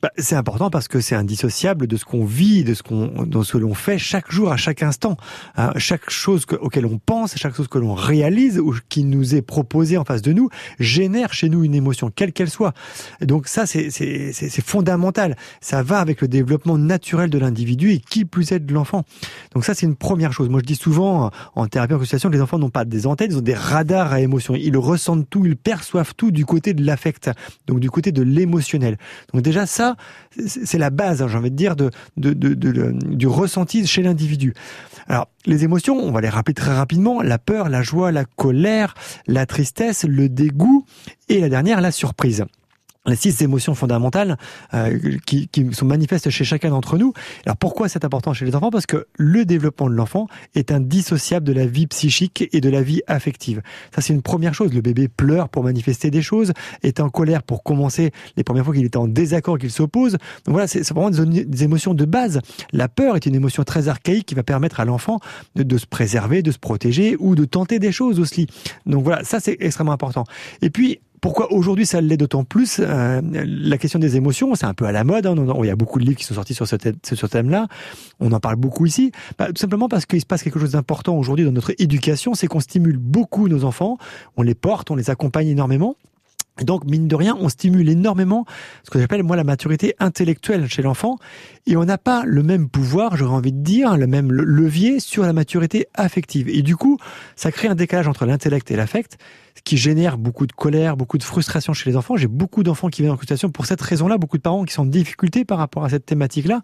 bah, c'est important parce que c'est indissociable de ce qu'on vit, de ce qu'on, de ce que l'on fait chaque jour, à chaque instant. Hein, chaque chose que, auquel on pense, chaque chose que l'on réalise ou qui nous est proposée en face de nous génère chez nous une émotion, quelle qu'elle soit. donc ça, c'est, c'est, c'est fondamental. Ça va avec le développement naturel de l'individu et qui plus est de l'enfant. Donc ça, c'est une première chose. Moi, je dis souvent en thérapie en consultation les enfants n'ont pas des antennes, ils ont des radars à émotions. Ils ressentent tout, ils perçoivent tout du côté de l'affect, donc du côté de l'émotionnel. Donc déjà ça c'est la base, hein, j'ai envie de dire, du ressenti chez l'individu. Alors, les émotions, on va les rappeler très rapidement, la peur, la joie, la colère, la tristesse, le dégoût et la dernière, la surprise les six émotions fondamentales euh, qui, qui, sont manifestes chez chacun d'entre nous. Alors pourquoi c'est important chez les enfants? Parce que le développement de l'enfant est indissociable de la vie psychique et de la vie affective. Ça c'est une première chose. Le bébé pleure pour manifester des choses, est en colère pour commencer les premières fois qu'il est en désaccord, qu'il s'oppose. Donc voilà, c'est vraiment des, émotions de base. La peur est une émotion très archaïque qui va permettre à l'enfant de, de se préserver, de se protéger ou de tenter des choses aussi. Donc voilà, ça c'est extrêmement important. Et puis pourquoi aujourd'hui ça l'est d'autant plus euh, La question des émotions, c'est un peu à la mode. Hein, il y a beaucoup de livres qui sont sortis sur ce, thème-là. On en parle beaucoup ici. Bah, tout simplement parce qu'il se passe quelque chose d'important aujourd'hui dans notre éducation, c'est qu'on stimule beaucoup nos enfants. On les porte, on les accompagne énormément. Donc, mine de rien, on stimule énormément ce que j'appelle, moi, la maturité intellectuelle chez l'enfant. Et on n'a pas le même pouvoir, j'aurais envie de dire, le même levier sur la maturité affective. Et du coup, ça crée un décalage entre l'intellect et l'affect qui génère beaucoup de colère, beaucoup de frustration chez les enfants. J'ai beaucoup d'enfants qui viennent en consultation pour cette raison-là, beaucoup de parents qui sont en difficulté par rapport à cette thématique-là,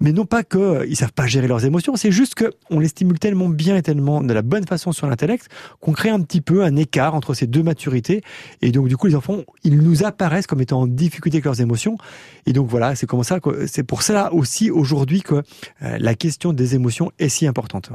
mais non pas qu'ils euh, savent pas gérer leurs émotions, c'est juste qu'on les stimule tellement bien et tellement de la bonne façon sur l'intellect qu'on crée un petit peu un écart entre ces deux maturités, et donc du coup les enfants, ils nous apparaissent comme étant en difficulté avec leurs émotions, et donc voilà, c'est comme ça, c'est pour cela aussi aujourd'hui que euh, la question des émotions est si importante.